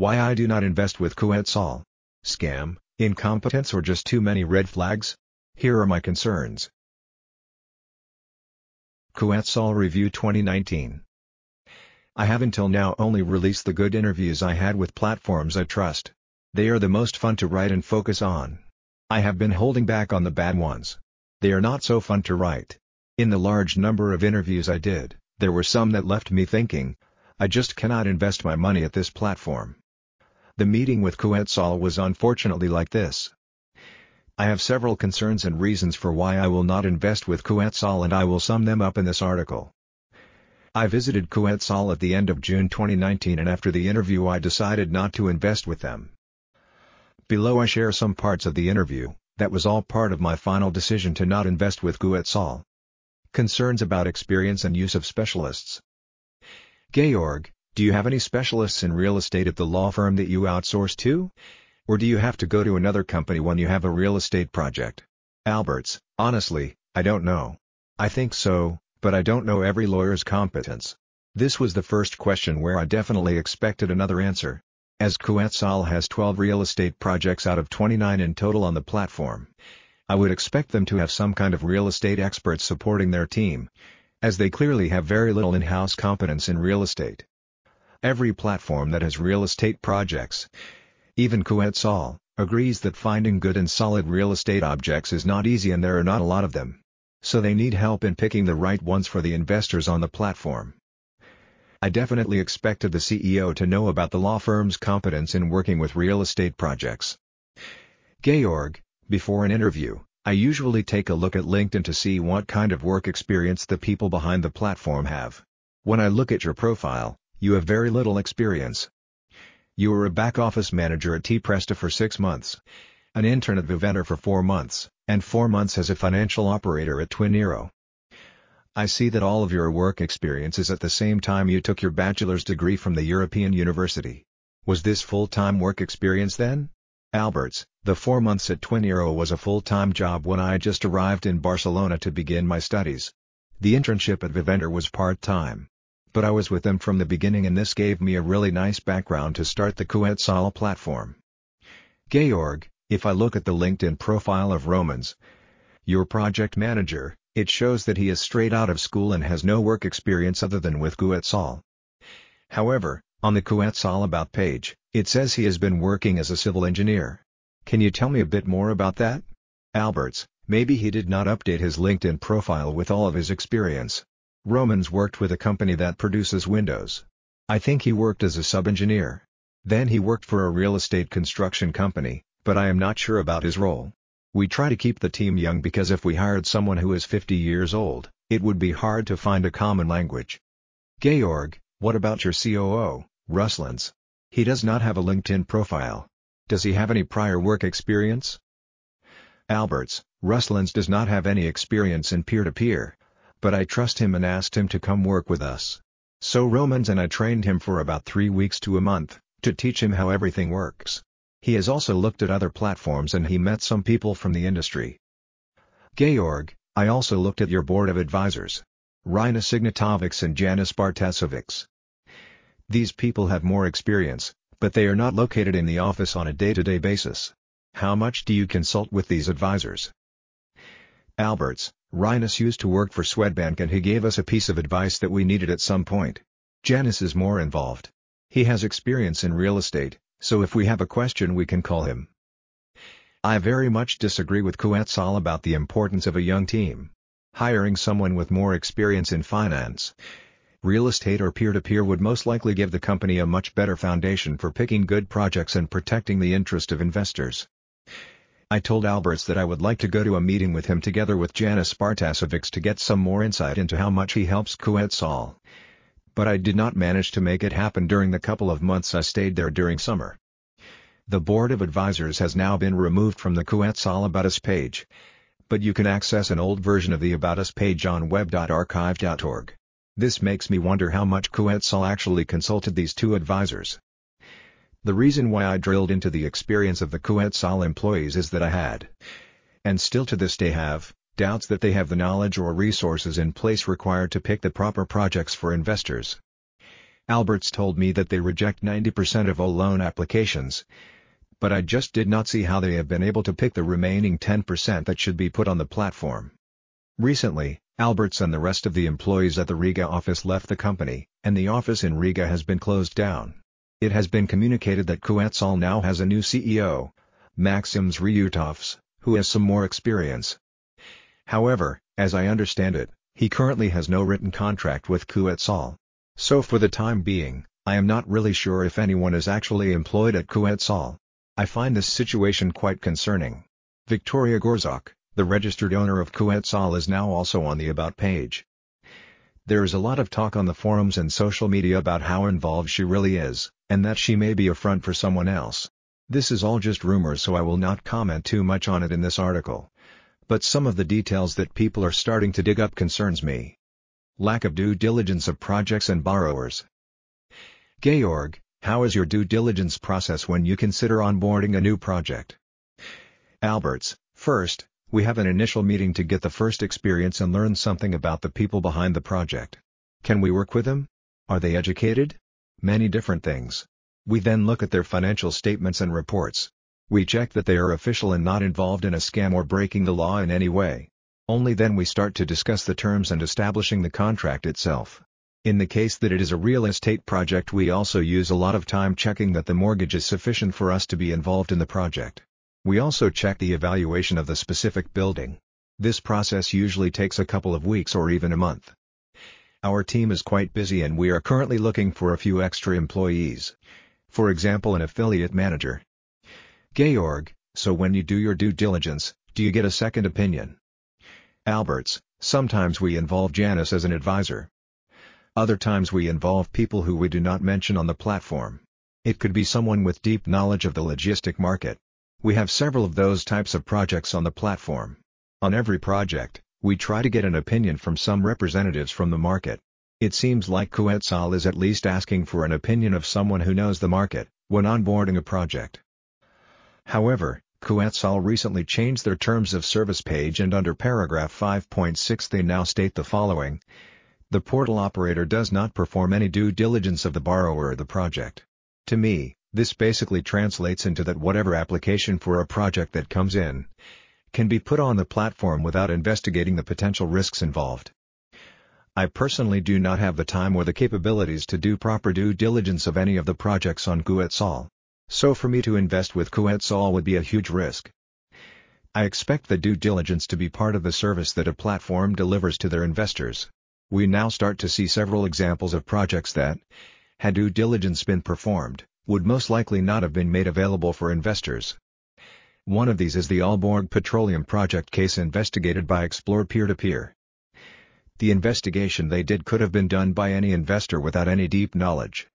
Why I do not invest with Kuetzal. Scam, incompetence or just too many red flags? Here are my concerns. Kuetzal Review 2019 I have until now only released the good interviews I had with platforms I trust. They are the most fun to write and focus on. I have been holding back on the bad ones. They are not so fun to write. In the large number of interviews I did, there were some that left me thinking, I just cannot invest my money at this platform. The meeting with Kuetzal was unfortunately like this. I have several concerns and reasons for why I will not invest with Kuetzal and I will sum them up in this article. I visited Kuetzal at the end of June 2019 and after the interview I decided not to invest with them. Below I share some parts of the interview, that was all part of my final decision to not invest with Kuetzal. Concerns about experience and use of specialists. Georg, do you have any specialists in real estate at the law firm that you outsource to? Or do you have to go to another company when you have a real estate project? Alberts, honestly, I don't know. I think so, but I don't know every lawyer's competence. This was the first question where I definitely expected another answer. As Kuetzal has 12 real estate projects out of 29 in total on the platform. I would expect them to have some kind of real estate experts supporting their team, as they clearly have very little in-house competence in real estate. Every platform that has real estate projects, even Kuetzal, agrees that finding good and solid real estate objects is not easy and there are not a lot of them. So they need help in picking the right ones for the investors on the platform. I definitely expected the CEO to know about the law firm's competence in working with real estate projects. Georg, before an interview, I usually take a look at LinkedIn to see what kind of work experience the people behind the platform have. When I look at your profile, you have very little experience. You were a back-office manager at T-Presta for six months, an intern at Viventor for four months, and four months as a financial operator at TwinAero. I see that all of your work experience is at the same time you took your bachelor's degree from the European University. Was this full-time work experience then? Alberts, the four months at TwinAero was a full-time job when I just arrived in Barcelona to begin my studies. The internship at Viventor was part-time but I was with them from the beginning and this gave me a really nice background to start the Kuetzal platform. Georg, if I look at the LinkedIn profile of Romans, your project manager, it shows that he is straight out of school and has no work experience other than with Kuetzal. However, on the Kuetzal About page, it says he has been working as a civil engineer. Can you tell me a bit more about that? Alberts, maybe he did not update his LinkedIn profile with all of his experience. Romans worked with a company that produces windows. I think he worked as a sub-engineer. Then he worked for a real estate construction company, but I am not sure about his role. We try to keep the team young because if we hired someone who is 50 years old, it would be hard to find a common language. Georg, what about your COO, Ruslands? He does not have a LinkedIn profile. Does he have any prior work experience? Alberts, Ruslands does not have any experience in peer-to-peer, but I trust him and asked him to come work with us. So Romans and I trained him for about three weeks to a month, to teach him how everything works. He has also looked at other platforms and he met some people from the industry. Georg, I also looked at your board of advisors. Rina Signatovics and Janis Bartasovics. These people have more experience, but they are not located in the office on a day-to-day -day basis. How much do you consult with these advisors? Alberts, Rinus used to work for Swedbank and he gave us a piece of advice that we needed at some point. Janis is more involved. He has experience in real estate, so if we have a question we can call him. I very much disagree with Kuetzal about the importance of a young team. Hiring someone with more experience in finance, real estate or peer-to-peer -peer would most likely give the company a much better foundation for picking good projects and protecting the interest of investors. I told Alberts that I would like to go to a meeting with him together with Janis Bartasovics to get some more insight into how much he helps Kuetzal. But I did not manage to make it happen during the couple of months I stayed there during summer. The board of advisors has now been removed from the Kuetzal About Us page. But you can access an old version of the About Us page on web.archive.org. This makes me wonder how much Kuetzal actually consulted these two advisors. The reason why I drilled into the experience of the Kuetzal employees is that I had, and still to this day have, doubts that they have the knowledge or resources in place required to pick the proper projects for investors. Alberts told me that they reject 90% of all loan applications. But I just did not see how they have been able to pick the remaining 10% that should be put on the platform. Recently, Alberts and the rest of the employees at the Riga office left the company, and the office in Riga has been closed down. It has been communicated that Kuetzal now has a new CEO, Maxims Ryutovs, who has some more experience. However, as I understand it, he currently has no written contract with Kuetzal. So for the time being, I am not really sure if anyone is actually employed at Kuetzal. I find this situation quite concerning. Victoria Gorzak, the registered owner of Kuetzal is now also on the About page. There is a lot of talk on the forums and social media about how involved she really is, and that she may be a front for someone else. This is all just rumors so I will not comment too much on it in this article. But some of the details that people are starting to dig up concerns me. Lack of due diligence of projects and borrowers. Georg, how is your due diligence process when you consider onboarding a new project? Alberts, first, we have an initial meeting to get the first experience and learn something about the people behind the project. Can we work with them? Are they educated? Many different things. We then look at their financial statements and reports. We check that they are official and not involved in a scam or breaking the law in any way. Only then we start to discuss the terms and establishing the contract itself. In the case that it is a real estate project we also use a lot of time checking that the mortgage is sufficient for us to be involved in the project. We also check the evaluation of the specific building. This process usually takes a couple of weeks or even a month. Our team is quite busy and we are currently looking for a few extra employees. For example an affiliate manager. Georg, so when you do your due diligence, do you get a second opinion? Alberts, sometimes we involve Janis as an advisor. Other times we involve people who we do not mention on the platform. It could be someone with deep knowledge of the logistic market. We have several of those types of projects on the platform. On every project, we try to get an opinion from some representatives from the market. It seems like Kuetzal is at least asking for an opinion of someone who knows the market, when onboarding a project. However, Kuetzal recently changed their terms of service page and under paragraph 5.6 they now state the following. The portal operator does not perform any due diligence of the borrower or the project. To me, this basically translates into that whatever application for a project that comes in can be put on the platform without investigating the potential risks involved. I personally do not have the time or the capabilities to do proper due diligence of any of the projects on Kuetzal. So for me to invest with Kuetzal would be a huge risk. I expect the due diligence to be part of the service that a platform delivers to their investors. We now start to see several examples of projects that, had due diligence been performed, would most likely not have been made available for investors. One of these is the Aalborg Petroleum project case investigated by Explore Peer-to-Peer. The investigation they did could have been done by any investor without any deep knowledge.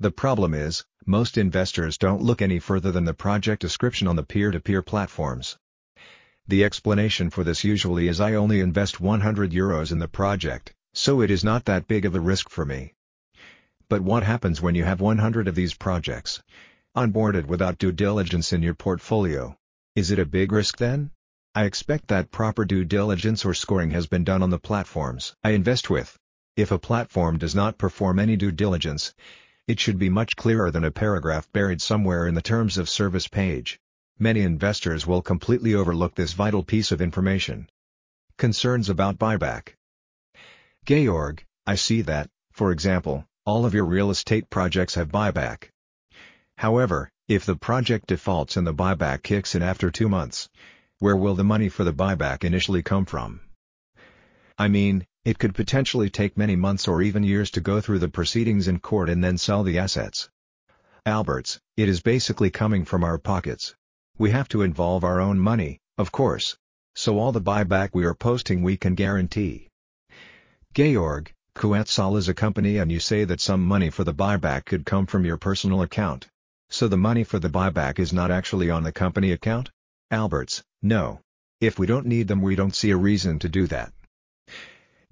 The problem is, most investors don't look any further than the project description on the peer-to-peer platforms. The explanation for this usually is I only invest 100 euros in the project, so it is not that big of a risk for me. But what happens when you have 100 of these projects onboarded without due diligence in your portfolio? Is it a big risk then? I expect that proper due diligence or scoring has been done on the platforms I invest with. If a platform does not perform any due diligence, it should be much clearer than a paragraph buried somewhere in the terms of service page. Many investors will completely overlook this vital piece of information. Concerns about buyback. Georg, I see that, for example, all of your real estate projects have buyback. However, if the project defaults and the buyback kicks in after two months, where will the money for the buyback initially come from? I mean, it could potentially take many months or even years to go through the proceedings in court and then sell the assets. Alberts, it is basically coming from our pockets. We have to involve our own money, of course. So all the buyback we are posting we can guarantee. Georg, Kuetzal is a company and you say that some money for the buyback could come from your personal account. So the money for the buyback is not actually on the company account? Alberts, no. If we don't need them we don't see a reason to do that.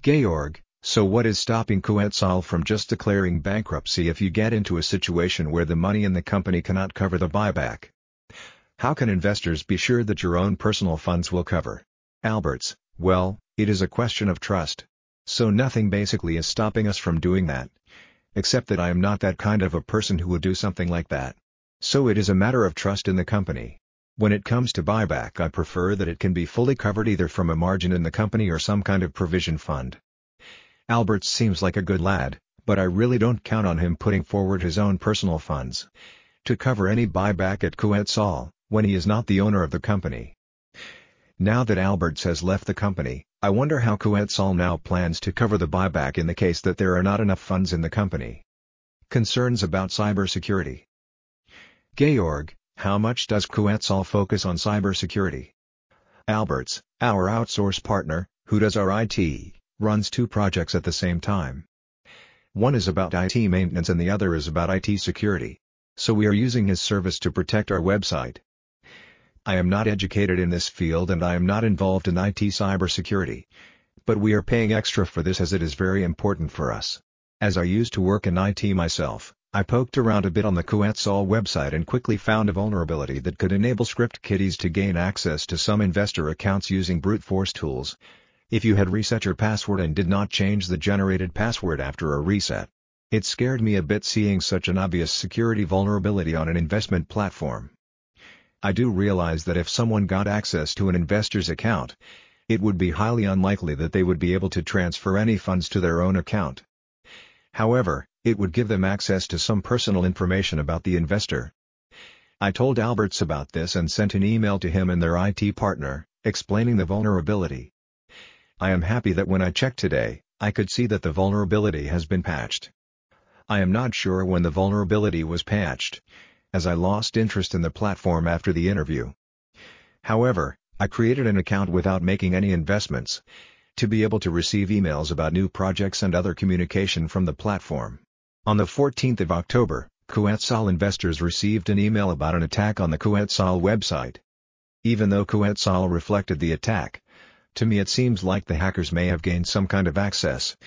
Georg, so what is stopping Kuetzal from just declaring bankruptcy if you get into a situation where the money in the company cannot cover the buyback? How can investors be sure that your own personal funds will cover? Alberts, well, it is a question of trust. So nothing basically is stopping us from doing that. except that I am not that kind of a person who would do something like that. So it is a matter of trust in the company. When it comes to buyback I prefer that it can be fully covered either from a margin in the company or some kind of provision fund. Albert seems like a good lad, but I really don't count on him putting forward his own personal funds to cover any buyback at Kuetzal, when he is not the owner of the company. Now that Alberts has left the company, I wonder how Kuetzal now plans to cover the buyback in the case that there are not enough funds in the company. Concerns about cybersecurity. Georg, how much does Kuetzal focus on cybersecurity? Alberts, our outsource partner, who does our IT, runs two projects at the same time. One is about IT maintenance and the other is about IT security. So we are using his service to protect our website. I am not educated in this field and I am not involved in IT cybersecurity. But we are paying extra for this as it is very important for us. As I used to work in IT myself, I poked around a bit on the Kuetzal website and quickly found a vulnerability that could enable script kiddies to gain access to some investor accounts using brute force tools. If you had reset your password and did not change the generated password after a reset. It scared me a bit seeing such an obvious security vulnerability on an investment platform. I do realize that if someone got access to an investor's account, it would be highly unlikely that they would be able to transfer any funds to their own account. However, it would give them access to some personal information about the investor. I told Alberts about this and sent an email to him and their IT partner, explaining the vulnerability. I am happy that when I checked today, I could see that the vulnerability has been patched. I am not sure when the vulnerability was patched, as I lost interest in the platform after the interview. However, I created an account without making any investments, to be able to receive emails about new projects and other communication from the platform. On the 14th of October, Kuetzal investors received an email about an attack on the Kuetzal website. Even though Kuetzal reflected the attack, to me it seems like the hackers may have gained some kind of access,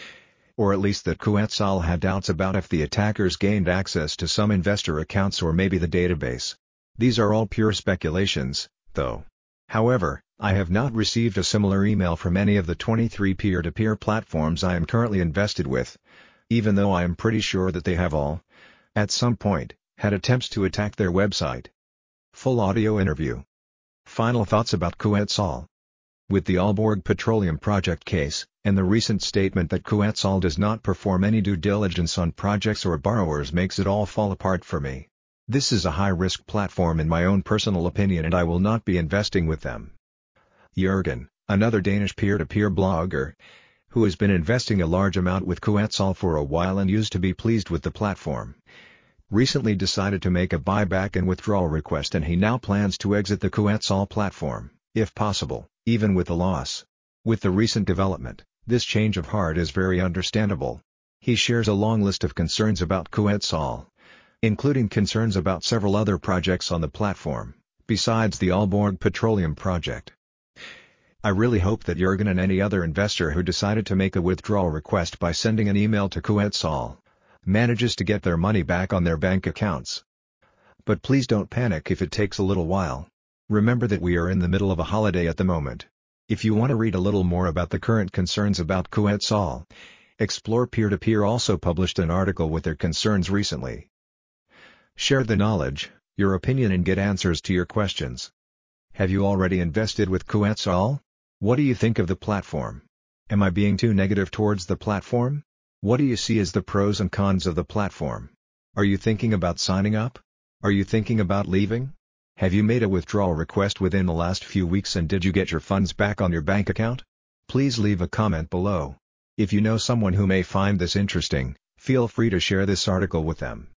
or at least that Kuetzal had doubts about if the attackers gained access to some investor accounts or maybe the database. These are all pure speculations, though. However, I have not received a similar email from any of the 23 peer-to-peer platforms I am currently invested with, even though I am pretty sure that they have all, at some point, had attempts to attack their website. Full audio interview. Final thoughts about Kuetzal. With the Aalborg Petroleum Project case, and the recent statement that Kuetzal does not perform any due diligence on projects or borrowers makes it all fall apart for me. This is a high-risk platform in my own personal opinion and I will not be investing with them. Jurgen, another Danish peer-to-peer -peer blogger, who has been investing a large amount with Kuetzal for a while and used to be pleased with the platform, recently decided to make a buyback and withdrawal request and he now plans to exit the Kuetzal platform, if possible even with the loss. With the recent development, this change of heart is very understandable. He shares a long list of concerns about Kuetzal, including concerns about several other projects on the platform, besides the Aalborg Petroleum project. I really hope that Jurgen and any other investor who decided to make a withdrawal request by sending an email to Kuetzal manages to get their money back on their bank accounts. But please don't panic if it takes a little while. Remember that we are in the middle of a holiday at the moment. If you want to read a little more about the current concerns about Kuetzal, Explore Peer-to-Peer also published an article with their concerns recently. Share the knowledge, your opinion and get answers to your questions. Have you already invested with Kuetzal? What do you think of the platform? Am I being too negative towards the platform? What do you see as the pros and cons of the platform? Are you thinking about signing up? Are you thinking about leaving? Have you made a withdrawal request within the last few weeks and did you get your funds back on your bank account? Please leave a comment below. If you know someone who may find this interesting, feel free to share this article with them.